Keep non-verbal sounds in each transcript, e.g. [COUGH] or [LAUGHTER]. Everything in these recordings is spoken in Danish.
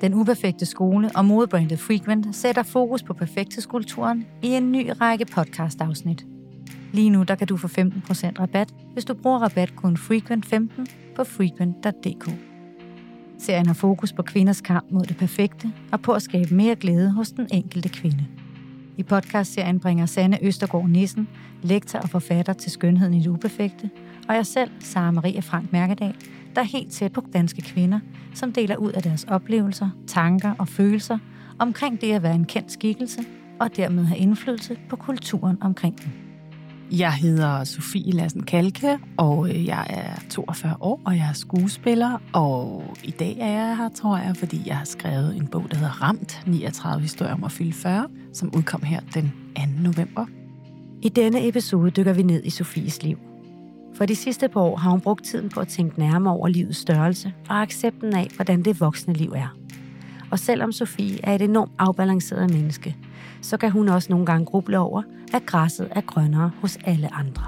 Den uperfekte skole og modebrandet Frequent sætter fokus på perfekthedskulturen i en ny række podcast-afsnit. Lige nu der kan du få 15% rabat, hvis du bruger rabatkoden Frequent15 på frequent.dk. Serien har fokus på kvinders kamp mod det perfekte og på at skabe mere glæde hos den enkelte kvinde. I podcastserien bringer Sanne Østergaard Nissen, lektor og forfatter til Skønheden i det uperfekte, og jeg selv, Sara Maria Frank Mærkedal, der er helt tæt på danske kvinder, som deler ud af deres oplevelser, tanker og følelser omkring det at være en kendt skikkelse og dermed have indflydelse på kulturen omkring dem. Jeg hedder Sofie Lassen Kalke, og øh, jeg er 42 år, og jeg er skuespiller. Og i dag er jeg her, tror jeg, fordi jeg har skrevet en bog, der hedder Ramt, 39 historier om at fylde 40, som udkom her den 2. november. I denne episode dykker vi ned i Sofies liv. For de sidste par år har hun brugt tiden på at tænke nærmere over livets størrelse og accepten af, hvordan det voksne liv er. Og selvom Sofie er et enormt afbalanceret menneske, så kan hun også nogle gange gruble over, at græsset er grønnere hos alle andre.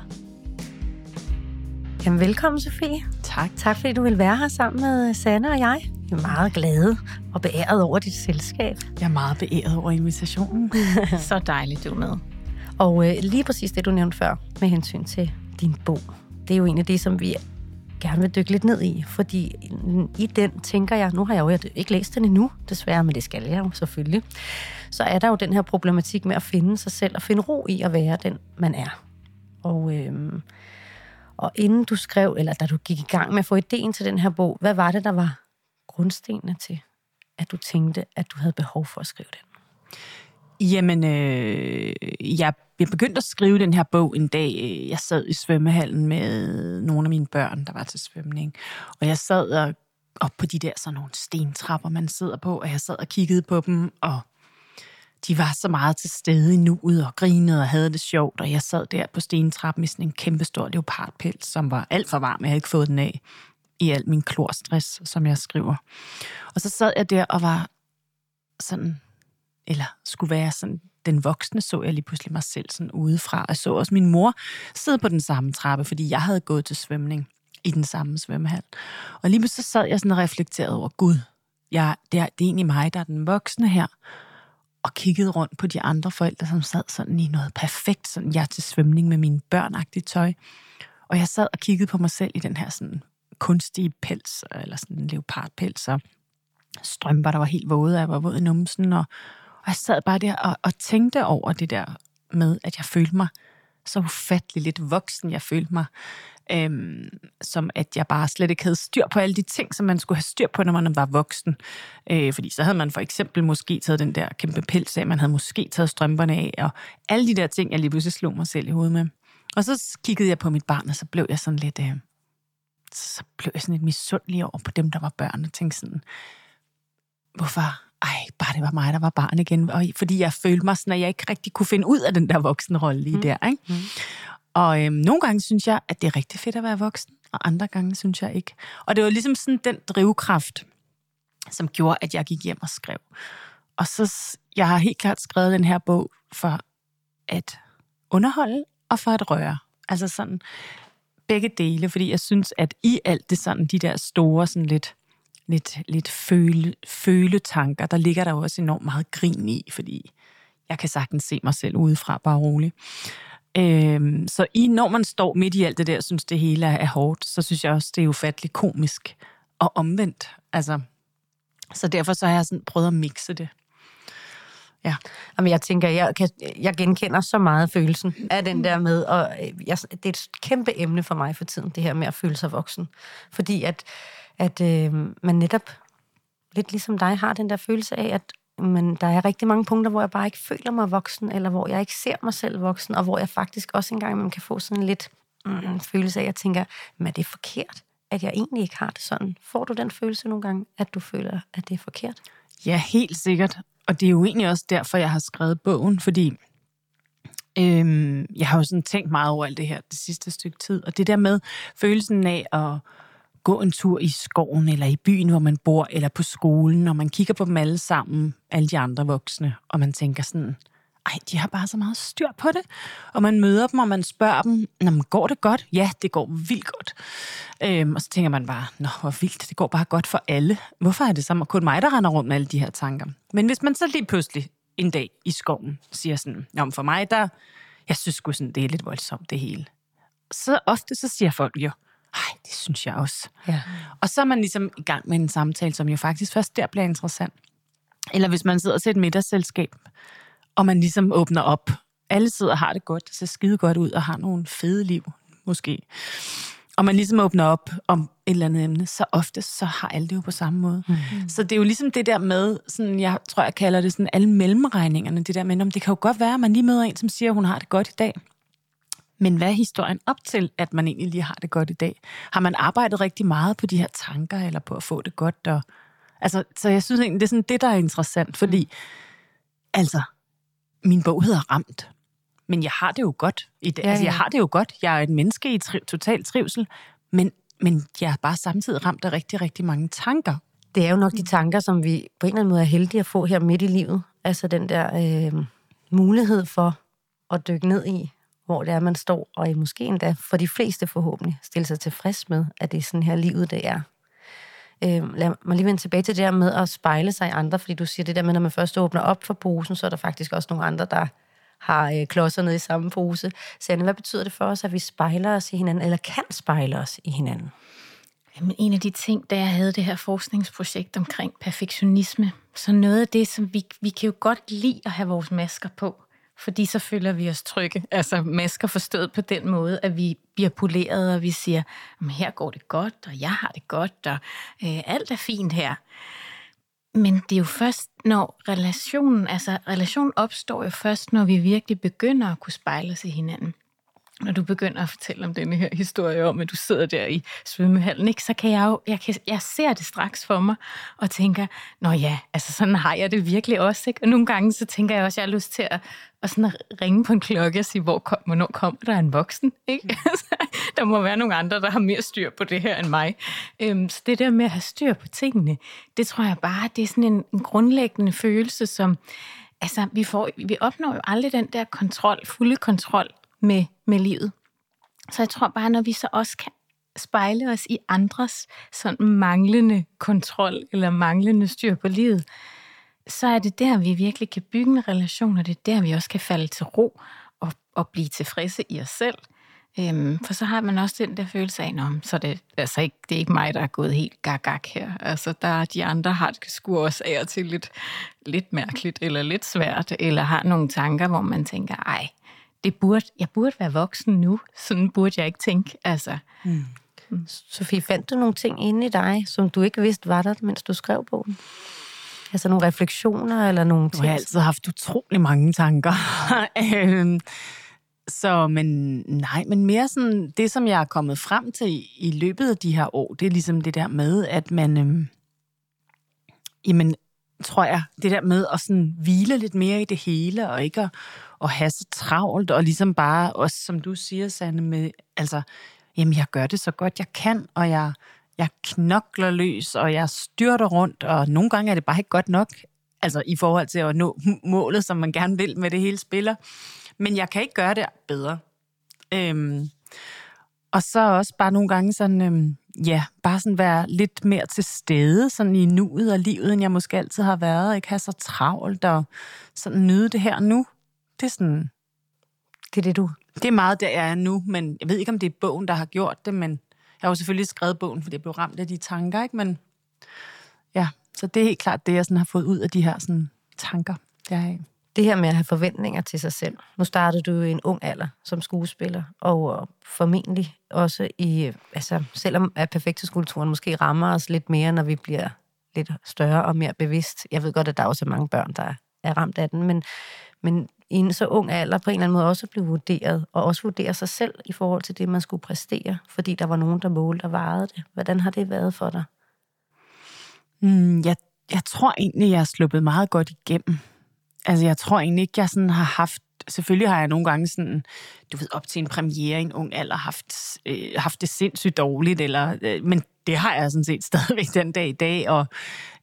Jamen velkommen, Sofie. Tak. Tak fordi du vil være her sammen med Sanne og jeg. Jeg er meget glade og beæret over dit selskab. Jeg er meget beæret over invitationen. [LAUGHS] Så dejligt, du er med. Og øh, lige præcis det, du nævnte før med hensyn til din bog, det er jo en af det, som vi gerne vil dykke lidt ned i, fordi i den tænker jeg, nu har jeg jo ikke læst den endnu, desværre, men det skal jeg jo selvfølgelig, så er der jo den her problematik med at finde sig selv og finde ro i at være den, man er. Og, øhm, og inden du skrev, eller da du gik i gang med at få ideen til den her bog, hvad var det, der var grundstenene til, at du tænkte, at du havde behov for at skrive den? Jamen, øh, jeg begyndte at skrive den her bog en dag. Jeg sad i svømmehallen med nogle af mine børn, der var til svømning. Og jeg sad og, op på de der sådan nogle stentrapper, man sidder på, og jeg sad og kiggede på dem, og de var så meget til stede i nuet og grinede og havde det sjovt, og jeg sad der på stentrappen i sådan en kæmpe stor leopardpels, som var alt for varm. Jeg havde ikke fået den af i al min klorstress, som jeg skriver. Og så sad jeg der og var sådan eller skulle være sådan den voksne, så jeg lige pludselig mig selv sådan udefra. Jeg så også min mor sidde på den samme trappe, fordi jeg havde gået til svømning i den samme svømmehal. Og lige pludselig så sad jeg sådan og reflekterede over, Gud, jeg, det, er, det er egentlig mig, der er den voksne her, og kiggede rundt på de andre forældre, som sad sådan i noget perfekt, sådan jeg til svømning med mine børnagtige tøj. Og jeg sad og kiggede på mig selv i den her sådan kunstige pels, eller sådan en leopardpels, og strømper, der var helt våde, jeg var våd i numsen, og, og jeg sad bare der og, og tænkte over det der med, at jeg følte mig så ufattelig lidt voksen, jeg følte mig. Øhm, som at jeg bare slet ikke havde styr på alle de ting, som man skulle have styr på, når man var voksen. Øh, fordi så havde man for eksempel måske taget den der kæmpe pels af, man havde måske taget strømperne af, og alle de der ting, jeg lige pludselig slog mig selv i hovedet med. Og så kiggede jeg på mit barn, og så blev jeg sådan lidt... Øh, så blev jeg sådan lidt misundelig over på dem, der var børn, og tænkte sådan, hvorfor ej, bare det var mig, der var barn igen. Og fordi jeg følte mig sådan, at jeg ikke rigtig kunne finde ud af den der voksenrolle lige mm. der. Ikke? Mm. Og øhm, nogle gange synes jeg, at det er rigtig fedt at være voksen, og andre gange synes jeg ikke. Og det var ligesom sådan den drivkraft, som gjorde, at jeg gik hjem og skrev. Og så, jeg har helt klart skrevet den her bog for at underholde og for at røre. Altså sådan begge dele, fordi jeg synes, at i alt det sådan, de der store, sådan lidt lidt, lidt føle, føletanker. Der ligger der også enormt meget grin i, fordi jeg kan sagtens se mig selv udefra, bare roligt. Øhm, så i, når man står midt i alt det der, og synes det hele er, er hårdt, så synes jeg også, det er ufatteligt komisk og omvendt. Altså, så derfor så har jeg sådan prøvet at mixe det. Ja. Jamen, jeg tænker, jeg, kan, jeg genkender så meget følelsen af den der med, og øh, jeg, det er et kæmpe emne for mig for tiden, det her med at føle sig voksen. Fordi at at øh, man netop, lidt ligesom dig, har den der følelse af, at men der er rigtig mange punkter, hvor jeg bare ikke føler mig voksen, eller hvor jeg ikke ser mig selv voksen, og hvor jeg faktisk også engang man kan få sådan lidt mm, følelse af, at jeg tænker, men er det forkert, at jeg egentlig ikke har det sådan? Får du den følelse nogle gange, at du føler, at det er forkert? Ja, helt sikkert. Og det er jo egentlig også derfor, jeg har skrevet bogen, fordi øhm, jeg har jo sådan tænkt meget over alt det her det sidste stykke tid. Og det der med følelsen af at gå en tur i skoven, eller i byen, hvor man bor, eller på skolen, og man kigger på dem alle sammen, alle de andre voksne, og man tænker sådan, ej, de har bare så meget styr på det. Og man møder dem, og man spørger dem, Nå, men går det godt? Ja, det går vildt godt. Øhm, og så tænker man bare, nå, hvor vildt, det går bare godt for alle. Hvorfor er det så kun mig, der render rundt med alle de her tanker? Men hvis man så lige pludselig en dag i skoven siger sådan, Nå, for mig, der, jeg synes sgu sådan, det er lidt voldsomt, det hele. Så ofte så siger folk jo, ej, det synes jeg også. Ja. Og så er man ligesom i gang med en samtale, som jo faktisk først der bliver interessant. Eller hvis man sidder til et middagsselskab, og man ligesom åbner op. Alle sidder og har det godt, ser skide godt ud og har nogle fede liv, måske. Og man ligesom åbner op om et eller andet emne, så ofte så har alle det jo på samme måde. Mm. Så det er jo ligesom det der med, sådan, jeg tror, jeg kalder det sådan alle mellemregningerne, det der med, om det kan jo godt være, at man lige møder en, som siger, at hun har det godt i dag. Men hvad er historien op til, at man egentlig lige har det godt i dag? Har man arbejdet rigtig meget på de her tanker, eller på at få det godt? Og, altså, så jeg synes egentlig, det er sådan det, der er interessant, fordi altså, min bog hedder Ramt, men jeg har det jo godt i dag. Ja, ja. Altså, jeg har det jo godt. Jeg er et menneske i tri- total trivsel, men, men jeg er bare samtidig ramt af rigtig, rigtig mange tanker. Det er jo nok de tanker, som vi på en eller anden måde er heldige at få her midt i livet. Altså den der øh, mulighed for at dykke ned i, hvor det er, man står, og I måske endda for de fleste forhåbentlig stille sig tilfreds med, at det er sådan her livet, det er. Øh, lad mig lige vende tilbage til det der med at spejle sig i andre, fordi du siger det der med, når man først åbner op for posen, så er der faktisk også nogle andre, der har øh, klodser nede i samme pose. Så hvad betyder det for os, at vi spejler os i hinanden, eller kan spejle os i hinanden? Jamen, en af de ting, da jeg havde det her forskningsprojekt omkring perfektionisme, så noget af det, som vi, vi kan jo godt lide at have vores masker på, fordi så føler vi os trygge. Altså masker forstået på den måde, at vi bliver poleret, og vi siger, her går det godt, og jeg har det godt, og øh, alt er fint her. Men det er jo først, når relationen, altså relationen opstår jo først, når vi virkelig begynder at kunne spejle os i hinanden når du begynder at fortælle om denne her historie om, at du sidder der i svømmehallen, ikke, så kan jeg jo, jeg, kan, jeg ser det straks for mig, og tænker, nå ja, altså sådan har jeg det virkelig også, ikke? Og nogle gange så tænker jeg også, at jeg har lyst til at, at sådan at ringe på en klokke og sige, hvor kom, hvornår kommer der en voksen, ikke? [LAUGHS] der må være nogle andre, der har mere styr på det her end mig. Øhm, så det der med at have styr på tingene, det tror jeg bare, det er sådan en, en grundlæggende følelse, som, altså vi, får, vi opnår jo aldrig den der kontrol, fulde kontrol med, med livet. Så jeg tror bare, når vi så også kan spejle os i andres sådan manglende kontrol eller manglende styr på livet, så er det der, vi virkelig kan bygge en relation, og det er der, vi også kan falde til ro og, og blive tilfredse i os selv. Øhm, for så har man også den der følelse af, om så det, altså ikke, det er ikke mig, der er gået helt gag her. Altså, der, de andre har det sgu også af og til lidt, lidt mærkeligt, eller lidt svært, eller har nogle tanker, hvor man tænker, ej, det burde, jeg burde være voksen nu. Sådan burde jeg ikke tænke. Altså. Mm. Mm. Sofie, fandt du nogle ting inde i dig, som du ikke vidste var der, mens du skrev bogen? Altså nogle refleksioner eller nogle ting? Du har altid haft utrolig mange tanker. [LAUGHS] Øhm, så, men nej, men mere sådan, det som jeg er kommet frem til i løbet af de her år, det er ligesom det der med, at man, øhm, jamen, tror jeg, det der med at sådan hvile lidt mere i det hele, og ikke at, at have så travlt, og ligesom bare, også som du siger, Sanne, med, altså, jamen jeg gør det så godt jeg kan, og jeg, jeg knokler løs, og jeg styrter rundt, og nogle gange er det bare ikke godt nok, altså i forhold til at nå [LAUGHS] målet, som man gerne vil med det hele spiller. Men jeg kan ikke gøre det bedre. Øhm, og så også bare nogle gange sådan, øhm, ja, bare sådan være lidt mere til stede sådan i nuet og livet, end jeg måske altid har været. Ikke have så travlt og sådan nyde det her nu. Det er sådan... Det er det, du... Det er meget der, jeg er nu, men jeg ved ikke, om det er bogen, der har gjort det, men jeg har jo selvfølgelig skrevet bogen, fordi jeg blev ramt af de tanker, ikke? Men ja, så det er helt klart det, jeg sådan har fået ud af de her sådan, tanker, jeg det her med at have forventninger til sig selv. Nu startede du i en ung alder som skuespiller, og øh, formentlig også i, øh, altså selvom at perfekthedskulturen måske rammer os lidt mere, når vi bliver lidt større og mere bevidst. Jeg ved godt, at der er også mange børn, der er ramt af den, men, men i en så ung alder på en eller anden måde også blive vurderet, og også vurdere sig selv i forhold til det, man skulle præstere, fordi der var nogen, der målte og vejede det. Hvordan har det været for dig? Mm, jeg, jeg tror egentlig, jeg er sluppet meget godt igennem. Altså, jeg tror egentlig ikke, jeg sådan har haft... Selvfølgelig har jeg nogle gange sådan, du ved, op til en premiere i en ung alder, haft, øh, haft det sindssygt dårligt, eller, øh, men det har jeg sådan set [LAUGHS] stadigvæk den dag i dag, og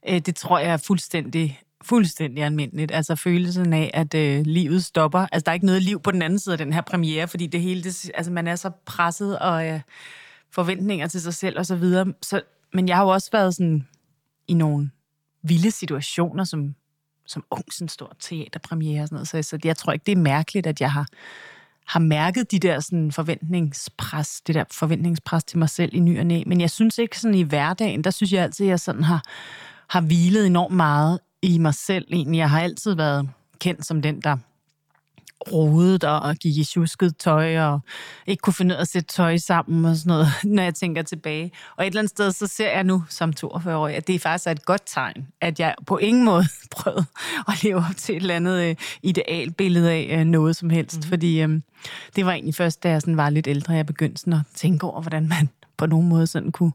øh, det tror jeg er fuldstændig fuldstændig almindeligt. Altså følelsen af, at øh, livet stopper. Altså der er ikke noget liv på den anden side af den her premiere, fordi det hele, det, altså man er så presset og øh, forventninger til sig selv og så videre. Så, men jeg har jo også været sådan i nogle vilde situationer, som, som ung, sådan stor teaterpremiere og sådan noget. Så, så jeg tror ikke, det er mærkeligt, at jeg har, har mærket de der sådan forventningspres, det der forventningspres til mig selv i ny og næ. Men jeg synes ikke sådan i hverdagen, der synes jeg altid, at jeg sådan har, har hvilet enormt meget i mig selv egentlig. Jeg har altid været kendt som den, der rodet og gik i tjusket tøj og ikke kunne finde ud af at sætte tøj sammen og sådan noget, [LAUGHS] når jeg tænker tilbage. Og et eller andet sted, så ser jeg nu som 42-årig, at det faktisk er et godt tegn, at jeg på ingen måde [LAUGHS] prøvede at leve op til et eller andet øh, idealbillede af øh, noget som helst. Mm. Fordi øh, det var egentlig først, da jeg sådan var lidt ældre, jeg begyndte sådan at tænke over, hvordan man på nogen måde sådan kunne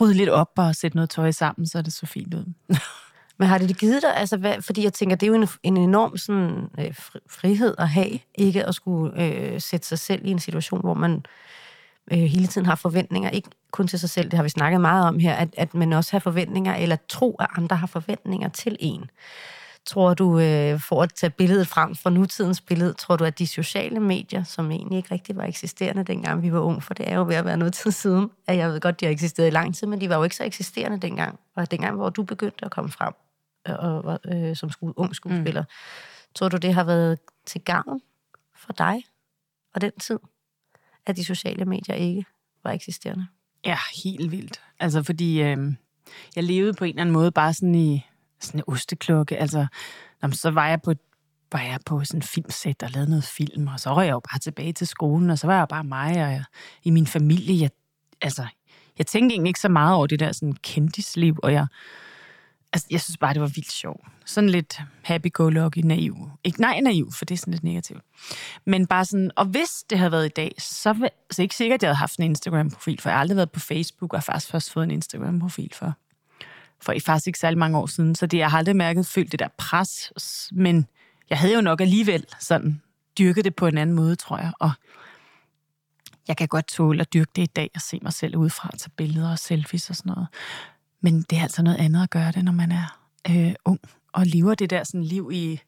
rydde lidt op og sætte noget tøj sammen, så det så fint ud. [LAUGHS] Men har det givet dig, altså, hvad, fordi jeg tænker, det er jo en, en enorm sådan, øh, frihed at have, ikke at skulle øh, sætte sig selv i en situation, hvor man øh, hele tiden har forventninger, ikke kun til sig selv, det har vi snakket meget om her, at, at man også har forventninger, eller tro, at andre har forventninger til en. Tror du, øh, for at tage billedet frem fra nutidens billede, tror du, at de sociale medier, som egentlig ikke rigtig var eksisterende dengang vi var unge, for det er jo ved at være noget tid siden, at jeg ved godt, de har eksisteret i lang tid, men de var jo ikke så eksisterende dengang, og dengang, hvor du begyndte at komme frem og, øh, som sku, ung skuespiller. Mm. Tror du, det har været til gavn for dig og den tid, at de sociale medier ikke var eksisterende? Ja, helt vildt. Altså, fordi øh, jeg levede på en eller anden måde bare sådan i sådan en osteklokke. Altså, jamen, så var jeg på var jeg på sådan en filmsæt og lavede noget film, og så var jeg jo bare tilbage til skolen, og så var jeg bare mig, og jeg, i min familie, jeg, altså, jeg tænkte egentlig ikke så meget over det der sådan kendisliv, og jeg, altså, jeg synes bare, det var vildt sjovt. Sådan lidt happy-go-lucky, naiv. Ikke nej, naiv, for det er sådan lidt negativt. Men bare sådan, og hvis det havde været i dag, så, så er det ikke sikkert, at jeg havde haft en Instagram-profil, for jeg har aldrig været på Facebook, og har faktisk først fået en Instagram-profil for, for i faktisk ikke særlig mange år siden. Så det, jeg har aldrig mærket, følt det der pres, men jeg havde jo nok alligevel sådan dyrket det på en anden måde, tror jeg, og jeg kan godt tåle at dyrke det i dag og se mig selv udefra, tage billeder og selfies og sådan noget. Men det er altså noget andet at gøre det, når man er øh, ung og lever det der sådan liv i,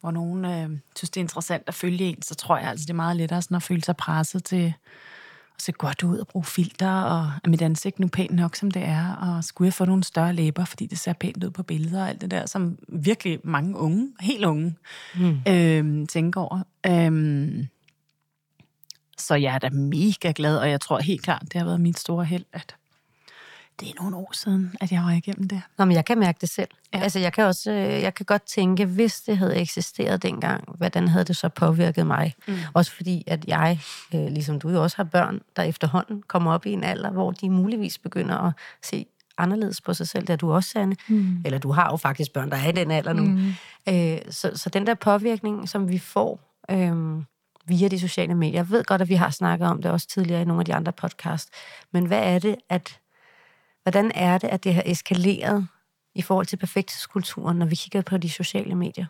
hvor nogen øh, synes, det er interessant at følge en, så tror jeg altså, det er meget lettere sådan at føle sig presset til at se godt ud og bruge filter, og er mit ansigt nu pænt nok, som det er, og skulle jeg få nogle større læber, fordi det ser pænt ud på billeder og alt det der, som virkelig mange unge, helt unge, mm. øh, tænker over. Øh, så jeg er da mega glad, og jeg tror helt klart, det har været min store held, at det er nogle år siden, at jeg var igennem det. Nå, men jeg kan mærke det selv. Ja. Altså, jeg kan også, øh, jeg kan godt tænke, hvis det havde eksisteret dengang, hvordan havde det så påvirket mig? Mm. Også fordi, at jeg, øh, ligesom du jo også har børn, der efterhånden kommer op i en alder, hvor de muligvis begynder at se anderledes på sig selv, da du også, Sanne. Mm. Eller du har jo faktisk børn, der er i den alder nu. Mm. Øh, så, så den der påvirkning, som vi får øh, via de sociale medier, jeg ved godt, at vi har snakket om det også tidligere i nogle af de andre podcast, men hvad er det, at Hvordan er det, at det har eskaleret i forhold til perfekthedskulturen, når vi kigger på de sociale medier?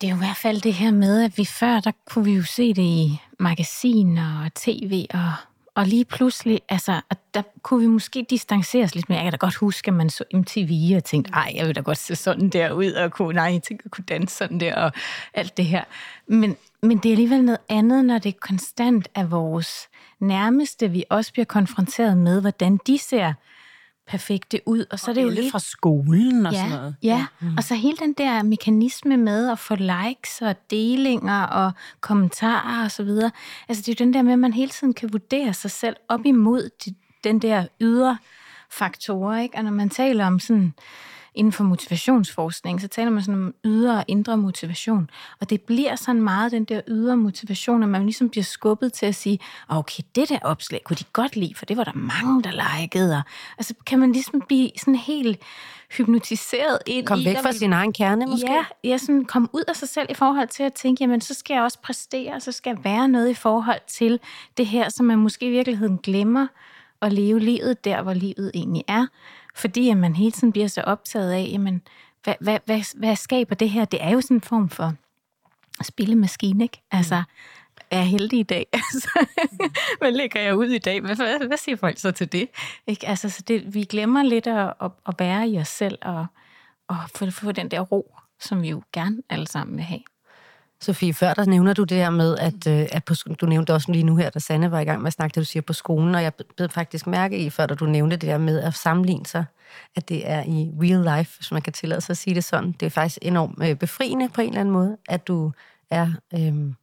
Det er jo i hvert fald det her med, at vi før, der kunne vi jo se det i magasiner og tv, og, og lige pludselig, altså, at der kunne vi måske distanceres lidt mere. Jeg kan da godt huske, at man så MTV og tænkte, ej, jeg vil da godt se sådan der ud, og kunne, nej, jeg tænkte, jeg kunne danse sådan der, og alt det her. Men, men det er alligevel noget andet, når det konstant er vores nærmeste, vi også bliver konfronteret med, hvordan de ser perfekte ud. Og så og er det jo lidt fra skolen og ja, sådan noget. Ja, mm. og så hele den der mekanisme med at få likes og delinger og kommentarer og så videre. Altså det er jo den der med, at man hele tiden kan vurdere sig selv op imod de, den der ydre faktorer, ikke? Og når man taler om sådan inden for motivationsforskning, så taler man sådan om ydre og indre motivation. Og det bliver sådan meget den der ydre motivation, at man ligesom bliver skubbet til at sige, okay, det der opslag kunne de godt lide, for det var der mange, der likede. Og, altså kan man ligesom blive sådan helt hypnotiseret ind Kom i... væk fra sin egen kerne, måske? Ja, ja sådan kom ud af sig selv i forhold til at tænke, jamen så skal jeg også præstere, så skal jeg være noget i forhold til det her, som man måske i virkeligheden glemmer at leve livet der, hvor livet egentlig er. Fordi at man hele tiden bliver så optaget af, jamen, hvad, hvad, hvad, hvad skaber det her? Det er jo sådan en form for spillemaskine, ikke? Altså, er heldig i dag. [LAUGHS] Altså, hvad lægger jeg ud i dag? Hvad, hvad, hvad siger folk så til det? Ikke? Altså, så det, vi glemmer lidt at, at, at være i os selv og, og få, få den der ro, som vi jo gerne alle sammen vil have. Sofie, før der nævner du det her med, at, øh, at på, du nævnte også lige nu her, da Sanne var i gang med at snakke, det du siger på skolen, og jeg blev faktisk mærke i, før da du nævnte det der med at sammenligne sig, at det er i real life, hvis man kan tillade sig at sige det sådan. Det er faktisk enormt øh, befriende på en eller anden måde, at du er, øhm,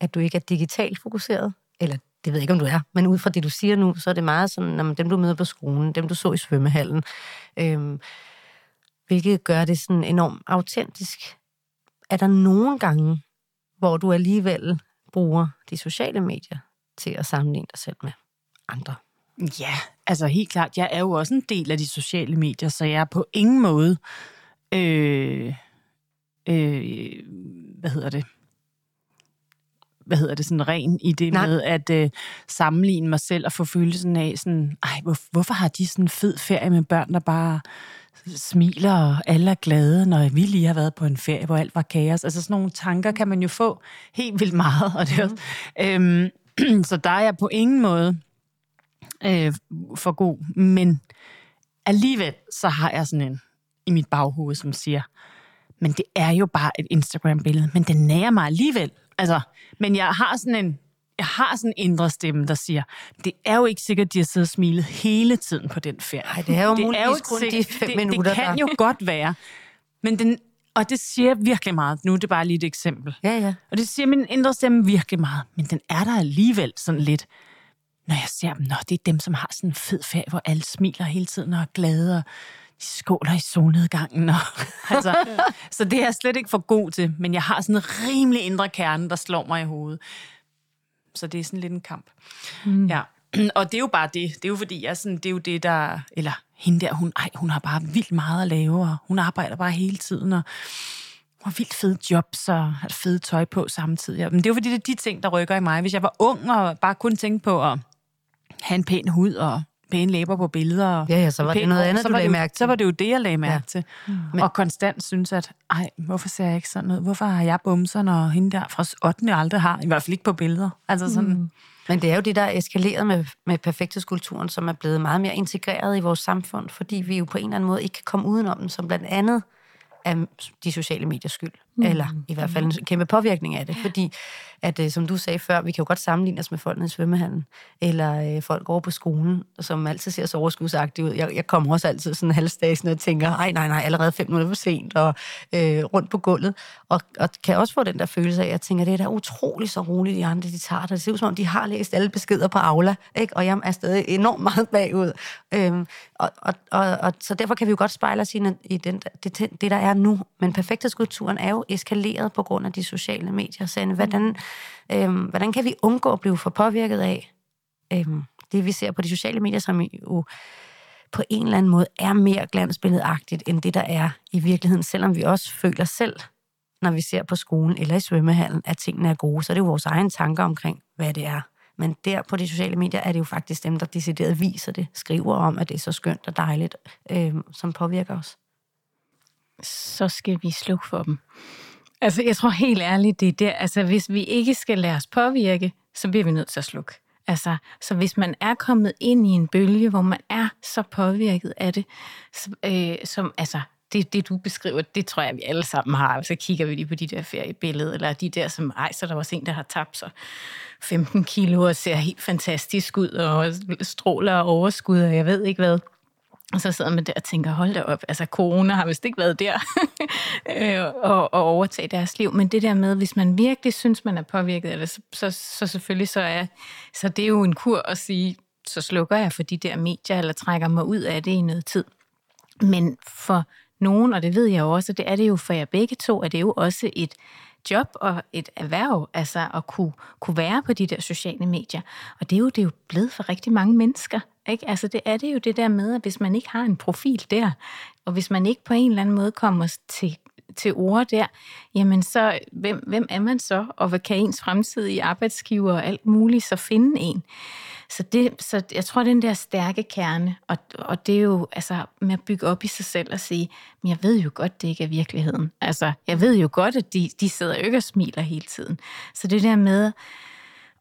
at du ikke er digitalt fokuseret, eller det ved jeg ikke, om du er, men ud fra det, du siger nu, så er det meget sådan, når dem, du møder på skolen, dem, du så i svømmehallen, øhm, hvilket gør det sådan enormt autentisk. Er der nogle gange, hvor du alligevel bruger de sociale medier til at sammenligne dig selv med andre? Ja, altså helt klart. Jeg er jo også en del af de sociale medier, så jeg er på ingen måde... Øh, øh, hvad hedder det? hvad hedder det, sådan ren i det Nej. med at øh, sammenligne mig selv og få følelsen af sådan, ej, hvor, hvorfor har de sådan en fed ferie med børn, der bare smiler, og alle er glade, når vi lige har været på en ferie, hvor alt var kaos. Altså sådan nogle tanker kan man jo få helt vildt meget. Og det mm. øhm, [CLEARS THROAT] så der er jeg på ingen måde øh, for god. Men alligevel så har jeg sådan en i mit baghoved, som siger, men det er jo bare et Instagram-billede, men det nærer mig alligevel. Altså, men jeg har sådan en, jeg har sådan en indre stemme, der siger, det er jo ikke sikkert, at de har siddet og smilet hele tiden på den ferie. Nej, det er jo det er jo kun sikkert, de fem det, minutter. Det kan der. jo godt være. Men den, og det siger virkelig meget. Nu er det bare lige et eksempel. Ja, ja. Og det siger min indre stemme virkelig meget. Men den er der alligevel sådan lidt, når jeg ser dem, når det er dem, som har sådan en fed ferie, hvor alle smiler hele tiden og er glade, og de skåler i solnedgangen. Og, [LAUGHS] altså, så det er jeg slet ikke for god til, men jeg har sådan en rimelig indre kerne, der slår mig i hovedet. Så det er sådan lidt en kamp. Mm. Ja. [CLEARS THROAT] Og det er jo bare det. Det er jo fordi, jeg sådan, det er jo det, der... Eller hende der, hun, ej, hun har bare vildt meget at lave, og hun arbejder bare hele tiden, og hun har vildt fede jobs og har fede tøj på samtidig. Men det er jo fordi, det er de ting, der rykker i mig. Hvis jeg var ung og bare kun tænkte på at have en pæn hud og pæne læber på billeder. Ja, ja, så var det noget andet, så du lagde mærke til. Så var det jo det, jeg lagde mærke ja. til. Mm. Og konstant synes, at ej, hvorfor ser jeg ikke sådan noget? Hvorfor har jeg bumser, når hende der fra 8. aldrig har? I hvert fald ikke på billeder. Altså sådan... Mm. Men det er jo det, der er eskaleret med, med perfekthedskulturen, som er blevet meget mere integreret i vores samfund, fordi vi jo på en eller anden måde ikke kan komme udenom den, som blandt andet af de sociale mediers skyld. Mm. Eller i hvert fald en kæmpe påvirkning af det. Fordi, at øh, som du sagde før, vi kan jo godt sammenligne os med folk i svømmehallen. Eller øh, folk over på skolen, som altid ser så overskudsagtige ud. Jeg, jeg kommer også altid sådan halvstasen og tænker, ej nej nej, allerede fem minutter for sent, og øh, rundt på gulvet. Og, og kan også få den der følelse af, at jeg tænker, det er da utroligt så roligt, de andre de tager det. Det ser ud som om, de har læst alle beskeder på Aula, ikke? og jeg er stadig enormt meget bagud. Øhm, og, og, og, og, så derfor kan vi jo godt spejle os i, i den, det, det, der er nu. Men perfekthedskulturen er jo eskaleret på grund af de sociale medier. Så hvordan, øhm, hvordan kan vi undgå at blive for påvirket af øhm, det, vi ser på de sociale medier, som jo på en eller anden måde er mere glansbilledagtigt, end det, der er i virkeligheden, selvom vi også føler selv, når vi ser på skolen eller i svømmehallen, at tingene er gode, så er det jo vores egne tanker omkring, hvad det er. Men der på de sociale medier er det jo faktisk dem, der decideret viser det, skriver om, at det er så skønt og dejligt, øh, som påvirker os. Så skal vi slukke for dem. Altså, jeg tror helt ærligt, det er der. Altså, hvis vi ikke skal lade os påvirke, så bliver vi nødt til at slukke. Altså, så hvis man er kommet ind i en bølge, hvor man er så påvirket af det, så, øh, som, altså, det, det du beskriver, det tror jeg, vi alle sammen har. Så kigger vi lige på de der feriebilleder, eller de der, som, rejser. der var en, der har tabt sig 15 kilo og ser helt fantastisk ud, og stråler og overskud, og jeg ved ikke hvad. Og så sidder man der og tænker, hold da op, altså corona har vist ikke været der [LAUGHS] øh, og, og overtage deres liv. Men det der med, hvis man virkelig synes, man er påvirket af det, så, så, så selvfølgelig så er så det er jo en kur at sige, så slukker jeg for de der medier, eller trækker mig ud af det i noget tid. Men for nogen, og det ved jeg jo også, det er det jo for jer begge to, at det er jo også et job og et erhverv, altså at kunne, kunne være på de der sociale medier. Og det er jo, det er jo blevet for rigtig mange mennesker. Ikke? Altså det er det jo det der med, at hvis man ikke har en profil der, og hvis man ikke på en eller anden måde kommer til, til ord der, jamen så, hvem, hvem er man så, og hvad kan ens fremtidige arbejdsgiver og alt muligt så finde en? Så, det, så jeg tror, den der stærke kerne, og, og det er jo altså, med at bygge op i sig selv og sige, men jeg ved jo godt, det ikke er virkeligheden. Altså, jeg ved jo godt, at de, de sidder jo ikke og smiler hele tiden. Så det der med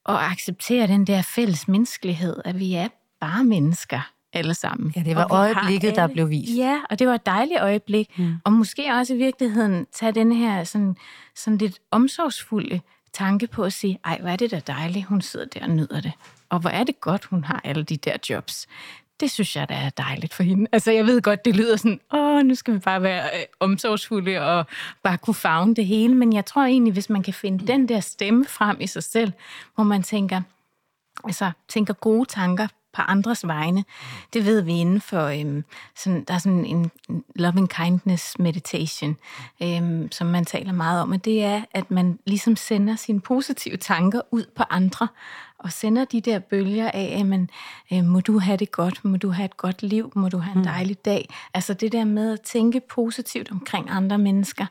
at acceptere den der fælles menneskelighed, at vi er bare mennesker alle sammen. Ja, det var øjeblikket, der blev vist. Ja, og det var et dejligt øjeblik. Mm. Og måske også i virkeligheden tage den her sådan, sådan lidt omsorgsfulde tanke på at sige, ej, hvor er det da dejligt, hun sidder der og nyder det. Og hvor er det godt, hun har alle de der jobs. Det synes jeg, der er dejligt for hende. Altså, jeg ved godt, det lyder sådan, åh, nu skal vi bare være øh, omsorgsfulde og bare kunne fagne det hele. Men jeg tror egentlig, hvis man kan finde den der stemme frem i sig selv, hvor man tænker, altså tænker gode tanker på andres vegne. Det ved vi inden for, øhm, sådan, der er sådan en loving kindness meditation, øhm, som man taler meget om, og det er, at man ligesom sender sine positive tanker ud på andre, og sender de der bølger af, at man, øh, må du have det godt, må du have et godt liv, må du have en dejlig dag. Altså det der med at tænke positivt omkring andre mennesker,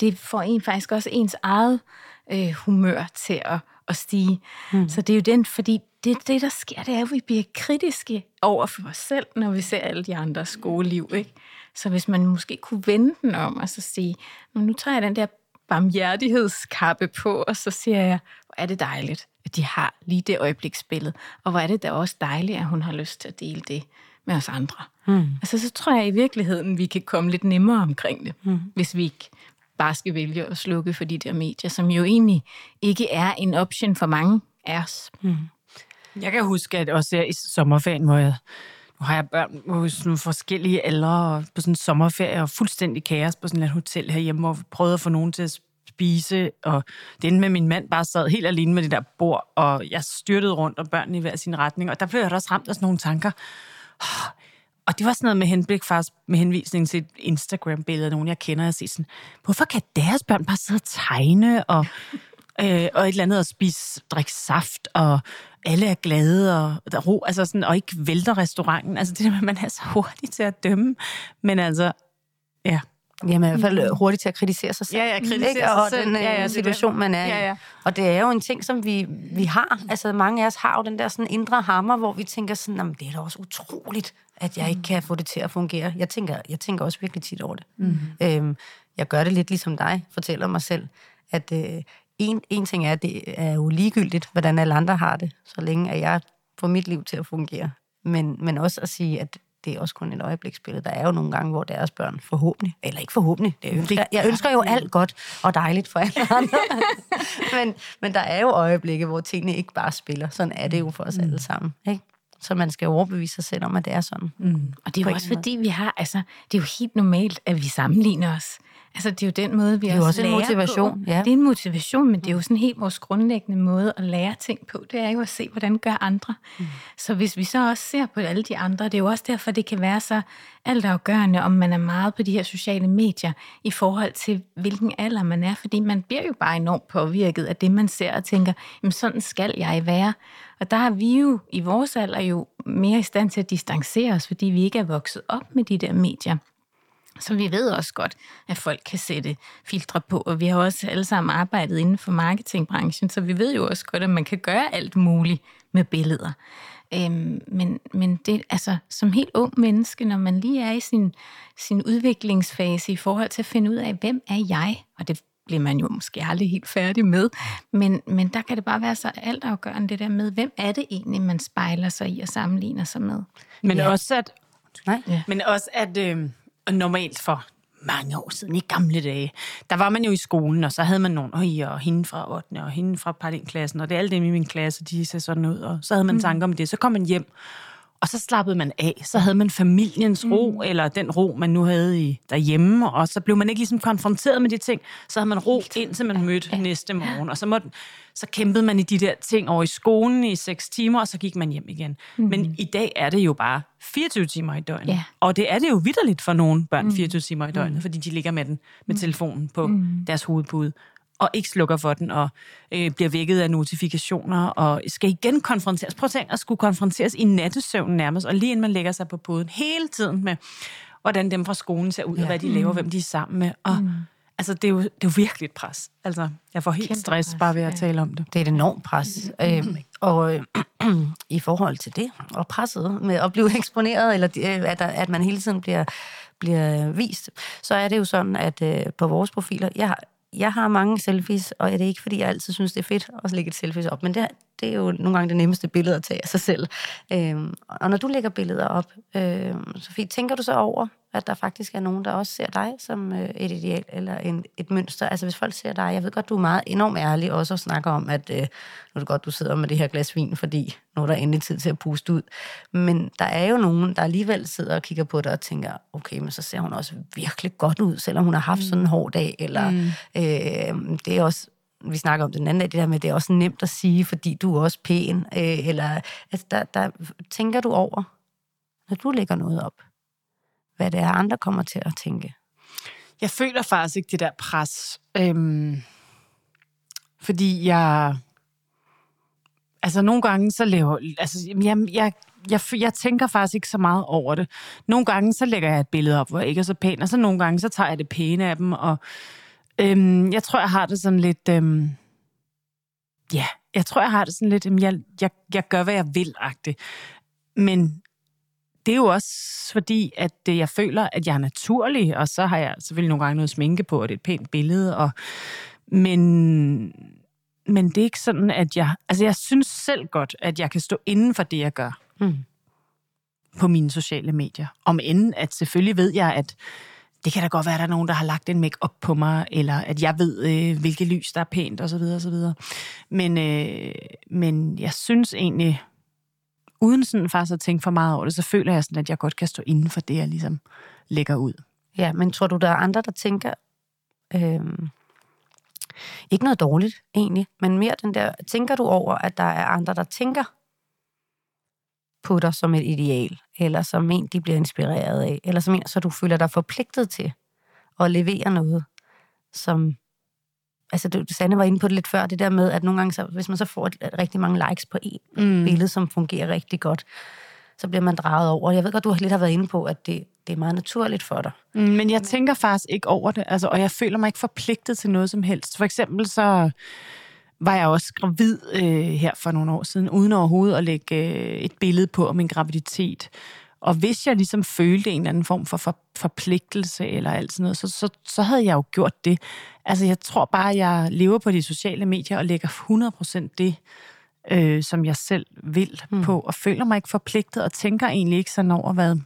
det får en faktisk også ens eget øh, humør til at, at stige. Mm. Så det er jo den, fordi det, det, der sker, det er, at vi bliver kritiske over for os selv, når vi ser alle de andres gode liv. Ikke? Så hvis man måske kunne vende den om og så sige, "Nå, nu tager jeg den der barmhjertighedskappe på, og så siger jeg, hvor er det dejligt, at de har lige det øjebliksbillede, og hvor er det da også dejligt, at hun har lyst til at dele det med os andre. Mm. Altså, så tror jeg i virkeligheden, vi kan komme lidt nemmere omkring det, mm. hvis vi ikke bare skal vælge at slukke for de der medier, som jo egentlig ikke er en option for mange af os. Mm. Jeg kan huske, at også i sommerferien, hvor jeg, nu har jeg børn på nogle forskellige aldre, på sådan en sommerferie, og fuldstændig kaos på sådan et hotel herhjemme, hvor vi prøvede at få nogen til at spise, og det endte med, at min mand bare sad helt alene med det der bord, og jeg styrtede rundt, og børnene i hver sin retning, og der blev jeg da også ramt af sådan nogle tanker. Og det var sådan noget med henblik faktisk, med henvisning til et Instagram-billede af nogen, jeg kender, og jeg siger sådan, hvorfor kan deres børn bare sidde og tegne, og, [LAUGHS] øh, og et eller andet at spise, drikke saft, og alle er glade, og der er ro, altså sådan, og ikke vælter restauranten. Altså det der med, at man er så hurtig til at dømme. Men altså, ja. Jamen i hvert fald øh, hurtigt til at kritisere sig selv. Ja, ja, kritisere ikke? sig og selv. den øh, Ja, ja, situation, det. man er Ja, i. ja. Og det er jo en ting, som vi, vi har. Altså mange af os har jo den der sådan indre hammer, hvor vi tænker sådan, "Jamen, det er da også utroligt, at jeg ikke kan få det til at fungere. Jeg tænker, jeg tænker også virkelig tit over det. Mm. Øhm, jeg gør det lidt ligesom dig, fortæller mig selv, at øh, en, en ting er, at det er jo ligegyldigt, hvordan alle andre har det, så længe at jeg får mit liv til at fungere. Men, men også at sige, at det er også kun et øjebliksbillede. Der er jo nogle gange, hvor deres børn forhåbentlig, eller ikke forhåbentlig, det ønsker, jeg ønsker jo alt godt og dejligt for alle [LAUGHS] andre. men, men der er jo øjeblikke, hvor tingene ikke bare spiller. Sådan er det jo for os alle sammen. Ikke? Så man skal overbevise sig selv om, at det er sådan. Mm. Og det er jo også fordi, vi har, altså, det er jo helt normalt, at vi sammenligner os. Altså, det er jo den måde, vi er jo også også en motivation, På. ja. Det er en motivation, men det er jo sådan helt vores grundlæggende måde at lære ting på. Det er jo at se, hvordan gør andre. Mm. Så hvis vi så også ser på alle de andre, det er jo også derfor, det kan være så altafgørende, om man er meget på de her sociale medier, i forhold til, hvilken alder man er. Fordi man bliver jo bare enormt påvirket af det, man ser og tænker, jamen sådan skal jeg være. Og der har vi jo i vores alder jo mere i stand til at distancere os, fordi vi ikke er vokset op med de der medier. Så vi ved også godt, at folk kan sætte filtre på, og vi har også alle sammen arbejdet inden for marketingbranchen, så vi ved jo også godt, at man kan gøre alt muligt med billeder. Øhm, men, men det, altså, som helt ung menneske, når man lige er i sin, sin udviklingsfase i forhold til at finde ud af, hvem er jeg? Og det bliver man jo måske aldrig helt færdig med. Men, men der kan det bare være så altafgørende det der med, hvem er det egentlig, man spejler sig i og sammenligner sig med? Men Ja. også at, Nej? Ja. Men også, at øh, normalt for mange år siden, i gamle dage, der var man jo i skolen, og så havde man nogen, og, og hende fra 8. og hende fra parallelklassen, og det er alle dem i min klasse, de ser sådan ud, og så havde man tanker om det. Så kom man hjem, og så slappede man af. Så havde man familiens ro, mm. eller den ro, man nu havde i derhjemme, og så blev man ikke ligesom konfronteret med de ting. Så havde man ro, indtil man mødte ja. næste morgen. Og så, måtte, så kæmpede man i de der ting over i skolen i seks timer, og så gik man hjem igen. Mm. Men i dag er det jo bare 24 timer i døgnet. Ja. Og det er det jo vidderligt for nogle børn, 24 timer i døgnet, mm. fordi de ligger med den med telefonen på mm. deres hovedpude og ikke slukker for den, og øh, bliver vækket af notifikationer, og skal igen konfronteres. Prøv at tænke at skulle konfronteres i nattesøvn nærmest, og lige inden man lægger sig på puden, hele tiden med, hvordan dem fra skolen ser ud, ja. og hvad de laver, hvem de er sammen med. Og, mm. Altså, det er, jo, det er jo virkelig et pres. Altså, jeg får helt Kæmpe stress pres, bare ved at ja. tale om det. Det er et enormt pres. Øhm, og øh, [CLEARS THROAT] i forhold til det, og presset med at blive [LAUGHS] eksponeret, eller øh, at, at man hele tiden bliver, bliver vist, så er det jo sådan, at øh, på vores profiler, jeg har, jeg har mange selfies, og det er ikke, fordi jeg altid synes, det er fedt at lægge et selfies op, men det, det er jo nogle gange det nemmeste billede at tage af sig selv. Øhm, og når du lægger billeder op, øhm, Sofie, tænker du så over, at der faktisk er nogen, der også ser dig som øh, et ideal eller en, et mønster? Altså hvis folk ser dig, jeg ved godt, du er meget enormt ærlig også og snakker om, at øh, nu er det godt, du sidder med det her glas vin, fordi nu er der endelig tid til at puste ud. Men der er jo nogen, der alligevel sidder og kigger på dig og tænker, okay, men så ser hun også virkelig godt ud, selvom hun har haft sådan en hård dag, eller mm. øh, det er også vi snakker om den anden dag, det der med, det er også nemt at sige, fordi du er også pæn, øh, eller altså, der, der, tænker du over, når du lægger noget op, hvad det er, andre kommer til at tænke? Jeg føler faktisk ikke det der pres, øhm, fordi jeg, altså nogle gange så laver, altså jeg, jeg, jeg, jeg tænker faktisk ikke så meget over det. Nogle gange så lægger jeg et billede op, hvor jeg ikke er så pæn, og så nogle gange så tager jeg det pæne af dem, og Øhm, jeg tror, jeg har det sådan lidt... Øhm, ja, jeg tror, jeg har det sådan lidt... Øhm, jeg, jeg, jeg gør, hvad jeg vil, -agtigt. Men det er jo også fordi, at jeg føler, at jeg er naturlig, og så har jeg selvfølgelig nogle gange noget sminke på, og det er et pænt billede, og, men, men det er ikke sådan, at jeg... Altså, jeg synes selv godt, at jeg kan stå inden for det, jeg gør. Mm. På mine sociale medier. Om end, at selvfølgelig ved jeg, at det kan da godt være, at der er nogen, der har lagt en make op på mig, eller at jeg ved, øh, hvilke lys, der er pænt, osv. osv. Men, øh, men jeg synes egentlig, uden sådan faktisk at tænke for meget over det, så føler jeg sådan, at jeg godt kan stå inden for det, jeg ligesom lægger ud. Ja, men tror du, der er andre, der tænker... Øh, ikke noget dårligt, egentlig, men mere den der... Tænker du over, at der er andre, der tænker på dig som et ideal, eller som en, de bliver inspireret af, eller som en, så du føler dig forpligtet til at levere noget, som... Altså, du, Sanne var inde på det lidt før, det der med, at nogle gange, så, hvis man så får rigtig mange likes på et mm. billede, som fungerer rigtig godt, så bliver man draget over. Jeg ved godt, du har lidt har været inde på, at det, det er meget naturligt for dig. Mm, men jeg tænker faktisk ikke over det, altså, og jeg føler mig ikke forpligtet til noget som helst. For eksempel så var jeg også gravid øh, her for nogle år siden, uden overhovedet at lægge øh, et billede på om min graviditet. Og hvis jeg ligesom følte en eller anden form for, for forpligtelse eller alt sådan noget, så, så, så havde jeg jo gjort det. Altså jeg tror bare, at jeg lever på de sociale medier og lægger 100% det, øh, som jeg selv vil mm. på, og føler mig ikke forpligtet og tænker egentlig ikke sådan over, hvad,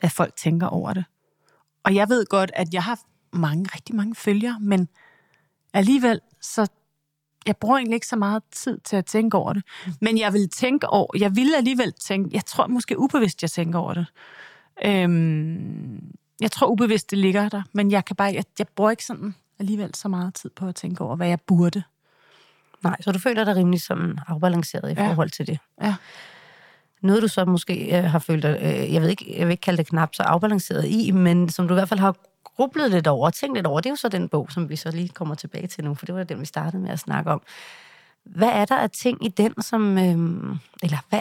hvad folk tænker over det. Og jeg ved godt, at jeg har mange, rigtig mange følgere, men alligevel så jeg bruger egentlig ikke så meget tid til at tænke over det. Men jeg vil tænke over, jeg vil alligevel tænke, jeg tror måske ubevidst, jeg tænker over det. Øhm, jeg tror ubevidst, det ligger der, men jeg kan bare, jeg, jeg bruger ikke sådan alligevel så meget tid på at tænke over, hvad jeg burde. Nej, så du føler dig rimelig som afbalanceret i ja. forhold til det. Ja. Noget, du så måske øh, har følt dig, øh, jeg ved ikke, jeg vil ikke kalde det knap så afbalanceret i, men som du i hvert fald har grublet lidt over og tænkt lidt over, det er jo så den bog, som vi så lige kommer tilbage til nu, for det var den, vi startede med at snakke om. Hvad er der af ting i den, som... Øh, eller hvad...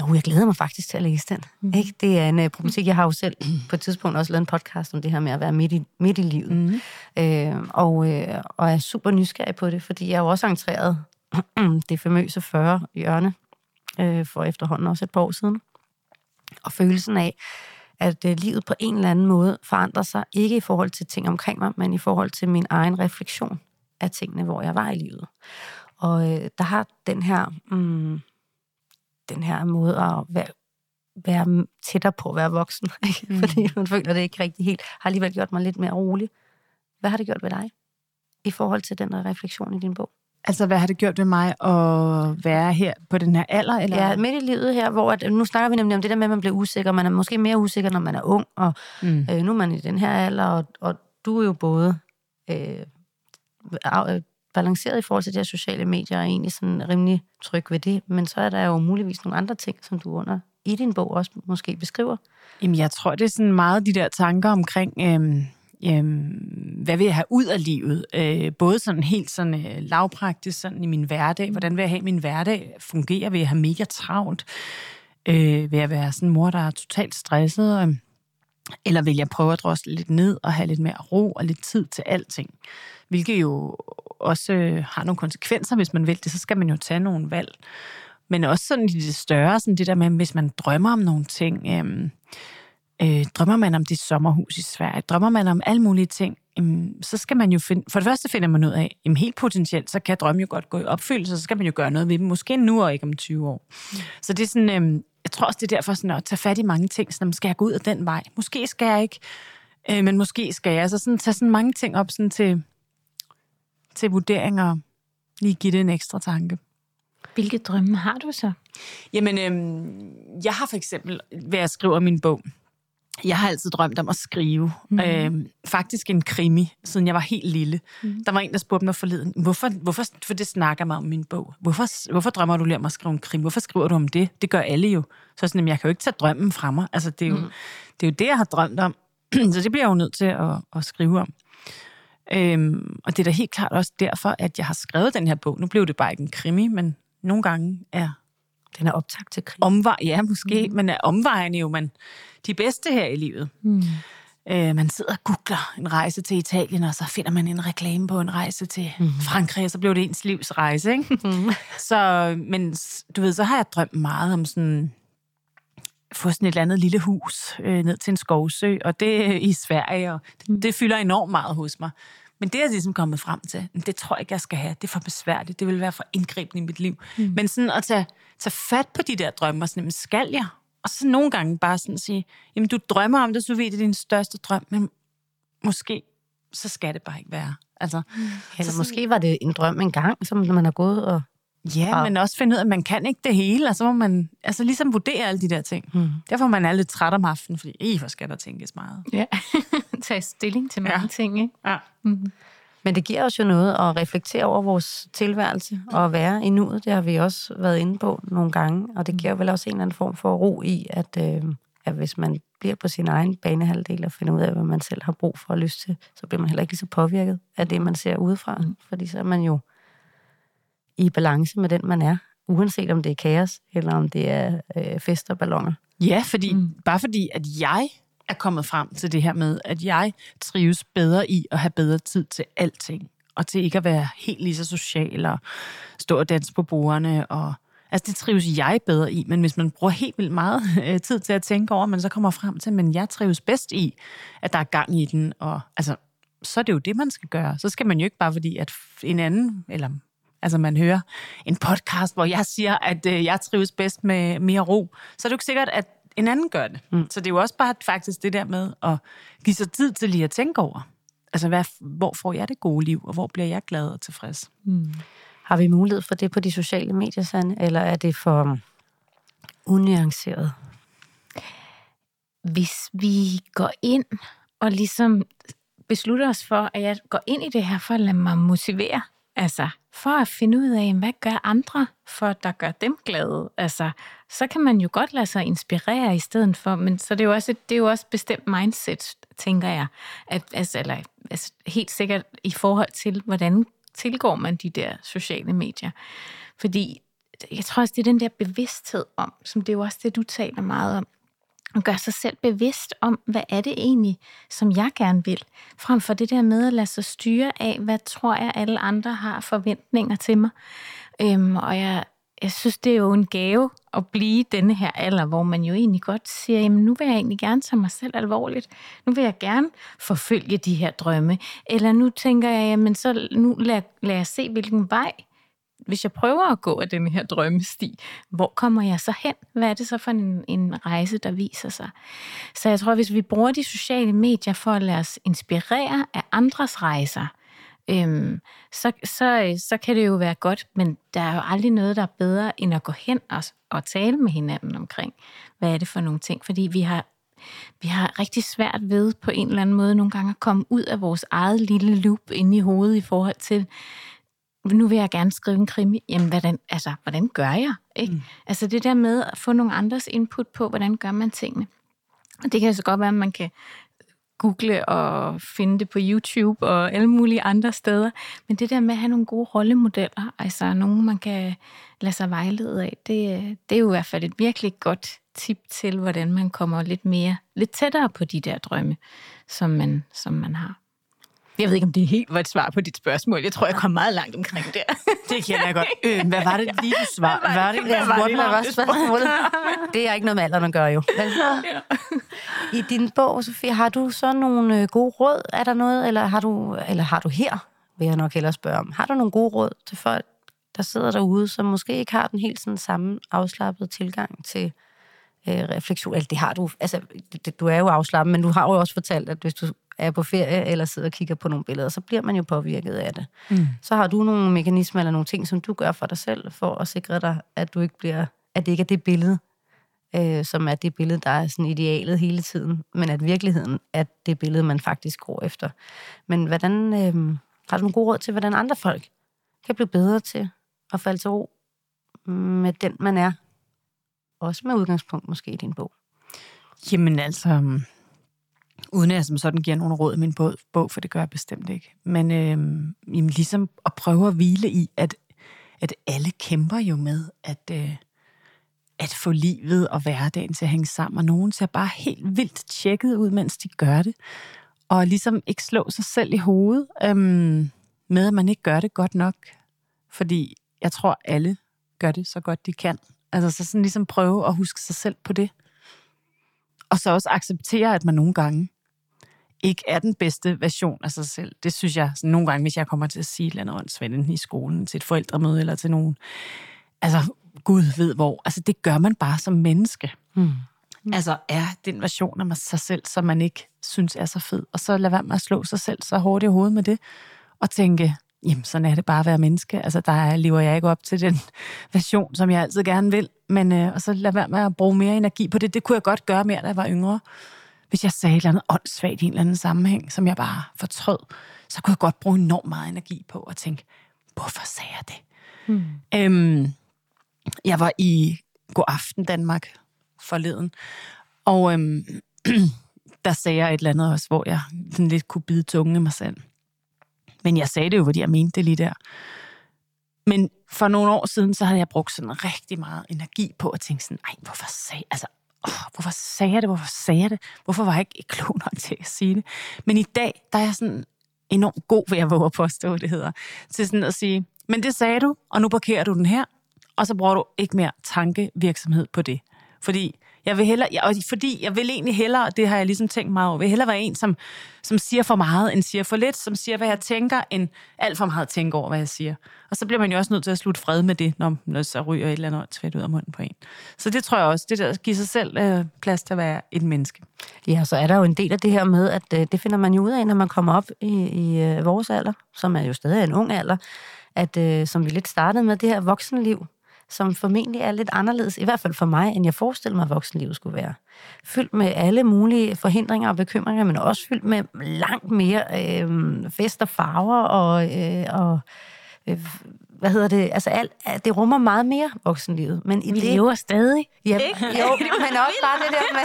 Jo, jeg glæder mig faktisk til at læse den. Mm. Ikke? Det er en uh, problematik. Jeg har jo selv [CLEARS THROAT] på et tidspunkt også lavet en podcast om det her med at være midt i, midt i livet. Mm. Øh, og, øh, og er super nysgerrig på det, fordi jeg er jo også entreret [CLEARS THROAT] det famøse 40 hjørne øh, for efterhånden også et par år siden. Og følelsen af, at øh, livet på en eller anden måde forandrer sig, ikke i forhold til ting omkring mig, men i forhold til min egen refleksion af tingene, hvor jeg var i livet. Og øh, der har den her, mm, den her måde at være, være tættere på at være voksen, [LAUGHS] ikke? Mm. fordi man føler det ikke rigtig helt, har alligevel gjort mig lidt mere rolig. Hvad har det gjort ved dig i forhold til den refleksion i din bog? Altså, hvad har det gjort ved mig at være her på den her alder? Eller? Ja, midt i livet her, hvor at, nu snakker vi nemlig om det der med, at man bliver usikker. Man er måske mere usikker, når man er ung, og mm. øh, nu er man i den her alder, og, og du er jo både øh, balanceret i forhold til de her sociale medier, og egentlig sådan rimelig tryg ved det, men så er der jo muligvis nogle andre ting, som du under i din bog også måske beskriver. Jamen, jeg tror, det er sådan meget de der tanker omkring... Øh øh, hvad vil jeg have ud af livet? Øh, både sådan helt sådan øh, lavpraktisk sådan i min hverdag. Hvordan vil jeg have min hverdag fungere? Vil jeg have mega travlt? Øh, vil jeg være sådan en mor, der er totalt stresset? Øh, eller vil jeg prøve at drosle lidt ned og have lidt mere ro og lidt tid til alting? Hvilket jo også øh, har nogle konsekvenser, hvis man vil det. Så skal man jo tage nogle valg. Men også sådan i det større, sådan det der med, hvis man drømmer om nogle ting... Øh, Øh, drømmer man om dit sommerhus i Sverige? Drømmer man om alle mulige ting? Jamen, så skal man jo finde... For det første finder man ud af, jamen helt potentielt, så kan drømme jo godt gå i opfyldelse, så skal man jo gøre noget ved dem. Måske nu og ikke om 20 år. Mm. Så det er sådan... Øh, jeg tror også, det er derfor sådan at tage fat i mange ting. Sådan, skal jeg gå ud af den vej? Måske skal jeg ikke, øh, men måske skal jeg. Så sådan, tage sådan mange ting op sådan til, til vurdering og lige give det en ekstra tanke. Hvilke drømme har du så? Jamen, øh, jeg har for eksempel, hvad jeg skriver min bog, jeg har altid drømt om at skrive. Mm. Øh, faktisk en krimi, siden jeg var helt lille. Mm. Der var en, der spurgte mig forleden, hvorfor, hvorfor, for det snakker mig om min bog. Hvorfor, hvorfor drømmer du lige om at skrive en krimi? Hvorfor skriver du om det? Det gør alle jo. Så sådan, jeg kan jo ikke tage drømmen fra mig. Altså, det, er jo, mm. det er jo det, jeg har drømt om. [CLEARS THROAT] så det bliver jeg jo nødt til at, at skrive om. Øhm, og det er da helt klart også derfor, at jeg har skrevet den her bog. Nu blev det bare ikke en krimi, men nogle gange er... Den er optagt til krig. Omvej, ja, måske, mm. men er omvejen jo man, de bedste her i livet. Mm. Øh, man sidder og googler en rejse til Italien, og så finder man en reklame på en rejse til mm. Frankrig, og så blev det ens livs rejse. Ikke? [LAUGHS] Mm. Så, men du ved, så har jeg drømt meget om sådan få sådan et eller andet lille hus øh, ned til en skovsø, og det er i Sverige, og det, mm. det fylder enormt meget hos mig. Men det er jeg ligesom kommet frem til, det tror jeg ikke, jeg skal have. Det er for besværligt. Det vil være for indgribende i mit liv. Mm. Men sådan at tage, tage fat på de der drømme, og sådan, skal jeg? Og så nogle gange bare sådan sige, jamen du drømmer om det, så ved det er din største drøm, men måske så skal det bare ikke være. Altså, mm. Eller så måske var det en drøm engang, som man har gået og Ja, og... men også finde ud af, at man kan ikke det hele, og så må man altså ligesom vurdere alle de der ting. Mm. Derfor man er lidt træt om aftenen, fordi i hvor skal der tænkes meget. Ja, [LAUGHS] tage stilling til mange ja. ting, ikke? Ja. Mm. Men det giver os jo noget at reflektere over vores tilværelse og at være i nuet. Det har vi også været inde på nogle gange, og det giver vel også en eller anden form for ro i, at, øh, at hvis man bliver på sin egen banehalvdel og finder ud af, hvad man selv har brug for og lyst til, så bliver man heller ikke lige så påvirket af det, man ser udefra. Mm. Fordi så er man jo i balance med den, man er, uanset om det er kaos, eller om det er øh, fest og ballonger. Ja, fordi, mm. bare fordi, at jeg er kommet frem til det her med, at jeg trives bedre i at have bedre tid til alting, og til ikke at være helt lige så social og stå og danse på bordene. Og, altså, det trives jeg bedre i, men hvis man bruger helt vildt meget øh, tid til at tænke over, man så kommer frem til, men jeg trives bedst i, at der er gang i den, og altså, så er det jo det, man skal gøre. Så skal man jo ikke bare fordi, at en anden, eller Altså man hører en podcast, hvor jeg siger, at øh, jeg trives bedst med mere ro, så er det jo ikke sikkert, at en anden gør det. Mm. Så det er jo også bare faktisk det der med at give sig tid til lige at tænke over. Altså, hvad, hvor får jeg det gode liv, og hvor bliver jeg glad og tilfreds? Mm. Har vi mulighed for det på de sociale medier, Sande, eller er det for unuanceret? Hvis vi går ind og ligesom beslutter os for, at jeg går ind i det her for at lade mig motivere, Altså, for at finde ud af, hvad gør andre, for at der gør dem glade. Altså, så kan man jo godt lade sig inspirere i stedet for, men så det er jo også, det er jo også bestemt mindset, tænker jeg. At, altså, eller, altså, helt sikkert i forhold til, hvordan tilgår man de der sociale medier. Fordi jeg tror også, det er den der bevidsthed om, som det er jo også det, du taler meget om, og gør sig selv bevidst om, hvad er det egentlig, som jeg gerne vil, frem for det der med at lade sig styre af, hvad tror jeg alle andre har forventninger til mig. Øhm, og jeg, jeg synes, det er jo en gave at blive denne her alder, hvor man jo egentlig godt siger, jamen nu vil jeg egentlig gerne tage mig selv alvorligt. Nu vil jeg gerne forfølge de her drømme. Eller nu tænker jeg, jamen så nu lad, lad jeg se, hvilken vej hvis jeg prøver at gå af den her drømmesti, hvor kommer jeg så hen? Hvad er det så for en, en rejse, der viser sig? Så jeg tror, hvis vi bruger de sociale medier for at lade os inspirere af andres rejser, øhm, så, så, så kan det jo være godt, men der er jo aldrig noget, der er bedre end at gå hen og, og tale med hinanden omkring, hvad er det for nogle ting? Fordi vi har vi har rigtig svært ved på en eller anden måde nogle gange at komme ud af vores eget lille loop inde i hovedet i forhold til, nu vil jeg gerne skrive en krimi. Jamen, hvordan, altså, hvordan gør jeg? Ikke? Mm. Altså det der med at få nogle andres input på, hvordan gør man tingene. Og det kan så godt være, at man kan google og finde det på YouTube og alle mulige andre steder. Men det der med at have nogle gode rollemodeller, altså nogen, man kan lade sig vejlede af, det, det er jo i hvert fald et virkelig godt tip til, hvordan man kommer lidt mere, lidt tættere på de der drømme, som man, som man har. Jeg ved ikke, om det helt var et svar på dit spørgsmål. Jeg tror, jeg kom meget langt omkring der. [LAUGHS] Det kender jeg godt. Øh, hvad var det lige, du svar? Hvad var det, Hvad jeg var spurgte det, mig var spørgsmålet? Det er ikke noget med alderen at gøre, jo. [LAUGHS] Men, I din bog, Sofie, har du så nogle øh, gode råd? Er der noget, eller har du, eller har du her, vil jeg nok hellere spørge om. Har du nogle gode råd til folk, der sidder derude, som måske ikke har den helt sådan samme afslappede tilgang til øh, refleksion? Eller det har du, altså, det, du er jo afslappet, men du har jo også fortalt, at hvis du er på ferie eller sidder og kigger på nogle billeder, så bliver man jo påvirket af det. Mm. Så har du nogle mekanismer eller nogle ting, som du gør for dig selv, for at sikre dig, at du ikke bliver, at det ikke er det billede, øh, som er det billede, der er sådan idealet hele tiden, men at virkeligheden er det billede, man faktisk går efter. Men hvordan, øh, har du nogle gode råd til, hvordan andre folk kan blive bedre til at falde til ro med den, man er? Også med udgangspunkt måske i din bog. Jamen altså, uden at jeg som sådan giver nogen råd i min bog, for det gør jeg bestemt ikke. Men øh, jamen, ligesom at prøve at hvile i, at, at alle kæmper jo med at, øh, at få livet og hverdagen til at hænge sammen, og nogen ser bare helt vildt tjekket ud, mens de gør det. Og ligesom ikke slå sig selv i hovedet øh, med, at man ikke gør det godt nok. Fordi jeg tror, alle gør det så godt de kan. Altså så sådan ligesom prøve at huske sig selv på det. Og så også acceptere, at man nogle gange ikke er den bedste version af sig selv. Det synes jeg, sådan nogle gange, hvis jeg kommer til at sige et eller andet åndssvagt i skolen, til et forældremøde eller til nogen, altså Gud ved hvor, altså det gør man bare som menneske. Mm. Altså er den version af mig sig selv, som man ikke synes er så fed. Og så lad være med at slå sig selv så hårdt i hovedet med det, og tænke, jamen sådan er det bare at være menneske. Altså der er- lever jeg ikke op til den [LAUGHS] version, som jeg altid gerne vil. Men øh, og så lad være med at bruge mere energi på det. Det kunne jeg godt gøre mere, da jeg var yngre. Hvis jeg sagde et eller andet åndssvagt i en eller anden sammenhæng, som jeg bare fortrød, så kunne jeg godt bruge enormt meget energi på at tænke, hvorfor sagde jeg det? Hmm. Øhm, jeg var i God Aften Danmark forleden, og øhm, [CLEARS THROAT] der sagde jeg et eller andet også, hvor jeg sådan lidt kunne bide tungen af mig selv. Men jeg sagde det jo, fordi jeg mente det lige der. Men for nogle år siden, så havde jeg brugt sådan rigtig meget energi på at tænke sådan, ej, hvorfor sagde, altså, oh, hvorfor sagde jeg det? Hvorfor sagde jeg det? Hvorfor var jeg ikke klog nok til at sige det? Men i dag, der er jeg sådan enormt god ved at våge at påstå, det hedder, til sådan at sige, men det sagde du, og nu parkerer du den her, og så bruger du ikke mere tankevirksomhed på det. Fordi jeg vil hellere, og fordi jeg vil egentlig hellere, det har jeg ligesom tænkt mig over, vil hellere være en, som, som siger for meget, end siger for lidt, som siger, hvad jeg tænker, end alt for meget tænker over, hvad jeg siger. Og så bliver man jo også nødt til at slutte fred med det, når, når så ryger et eller andet tvæt ud af munden på en. Så det tror jeg også, det der at give sig selv øh, plads til at være et menneske. Ja, så er der jo en del af det her med, at øh, det finder man jo ud af, når man kommer op i, i øh, vores alder, som er jo stadig en ung alder, at øh, som vi lidt startede med, det her voksenliv, som formentlig er lidt anderledes, i hvert fald for mig, end jeg forestillede mig, at voksenlivet skulle være. Fyldt med alle mulige forhindringer og bekymringer, men også fyldt med langt mere øh, fest og farver og, øh, og øh, hvad hedder det, altså alt, det rummer meget mere voksenlivet. Men i Vi det, lever stadig. Ja, [LAUGHS] jo, men også bare det der med,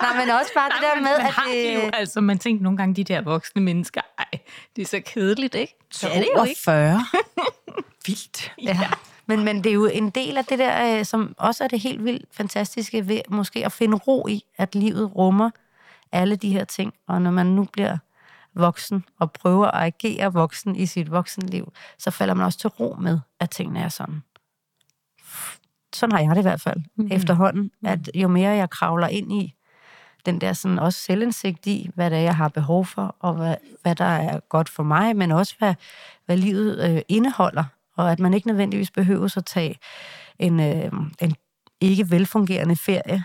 nej, men også bare det der med, man at har det jo, altså man tænker nogle gange, de der voksne mennesker, ej, det er så kedeligt, ikke? Så er det jo ikke. 40. [LAUGHS] Vildt. ja. Men, men det er jo en del af det der, øh, som også er det helt vildt fantastiske ved måske at finde ro i, at livet rummer alle de her ting. Og når man nu bliver voksen og prøver at agere voksen i sit voksenliv, så falder man også til ro med, at tingene er sådan. Sådan har jeg det i hvert fald mm. efterhånden, at jo mere jeg kravler ind i den der sådan også selvindsigt i, hvad det er, jeg har behov for, og hvad, hvad der er godt for mig, men også hvad, hvad livet øh, indeholder, og at man ikke nødvendigvis behøver at tage en, øh, en ikke velfungerende ferie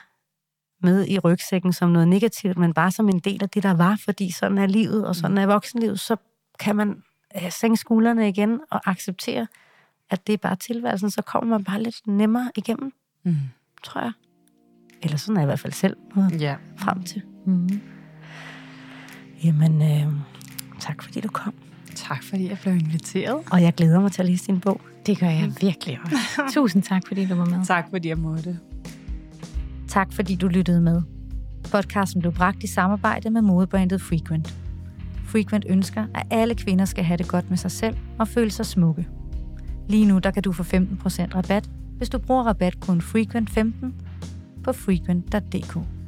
med i rygsækken som noget negativt, men bare som en del af det, der var, fordi sådan er livet, og sådan er voksenlivet, så kan man øh, sænke skuldrene igen og acceptere, at det er bare tilværelsen, så kommer man bare lidt nemmere igennem, Mm. tror jeg. Eller sådan er jeg i hvert fald selv nået Ja. frem til. Mm. Jamen, øh, tak fordi du kom. Tak fordi jeg blev inviteret. Og jeg glæder mig til at læse din bog. Det gør jeg virkelig også. [LAUGHS] Tusind tak, fordi du var med. Tak fordi jeg måtte. Tak fordi du lyttede med. Podcasten blev bragt i samarbejde med modebrandet Frequent. Frequent ønsker, at alle kvinder skal have det godt med sig selv og føle sig smukke. Lige nu der kan du få 15% rabat, hvis du bruger rabatkoden FREQUENT15 på frequent.dk.